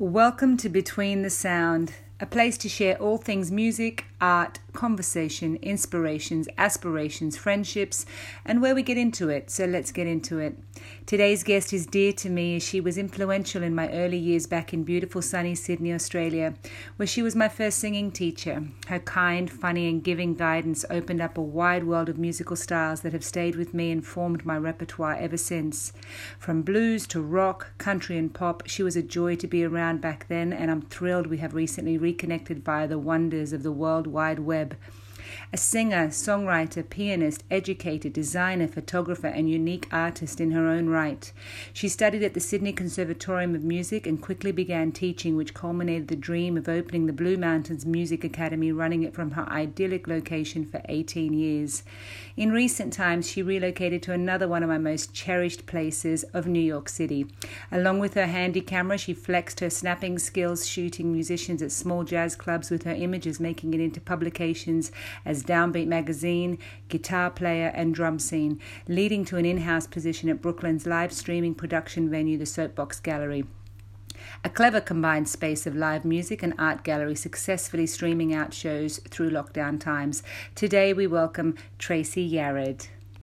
Welcome to Between the Sound, a place to share all things music, art, conversation, inspirations, aspirations, friendships, and where we get into it. So let's get into it. Today's guest is dear to me as she was influential in my early years back in beautiful sunny Sydney, Australia, where she was my first singing teacher. Her kind, funny, and giving guidance opened up a wide world of musical styles that have stayed with me and formed my repertoire ever since. From blues to rock, country, and pop, she was a joy to be around back then, and I'm thrilled we have recently reconnected via the wonders of the World Wide Web. A singer, songwriter, pianist, educator, designer, photographer, and unique artist in her own right. She studied at the Sydney Conservatorium of Music and quickly began teaching, which culminated the dream of opening the Blue Mountains Music Academy, running it from her idyllic location for 18 years. In recent times, she relocated to another one of my most cherished places of New York City. Along with her handy camera, she flexed her snapping skills, shooting musicians at small jazz clubs with her images, making it into publications as Downbeat Magazine, Guitar Player, and Drum Scene, leading to an in house position at Brooklyn's live streaming production venue, the Soapbox Gallery. A clever combined space of live music and art gallery successfully streaming out shows through lockdown times. Today we welcome Tracey Yarad.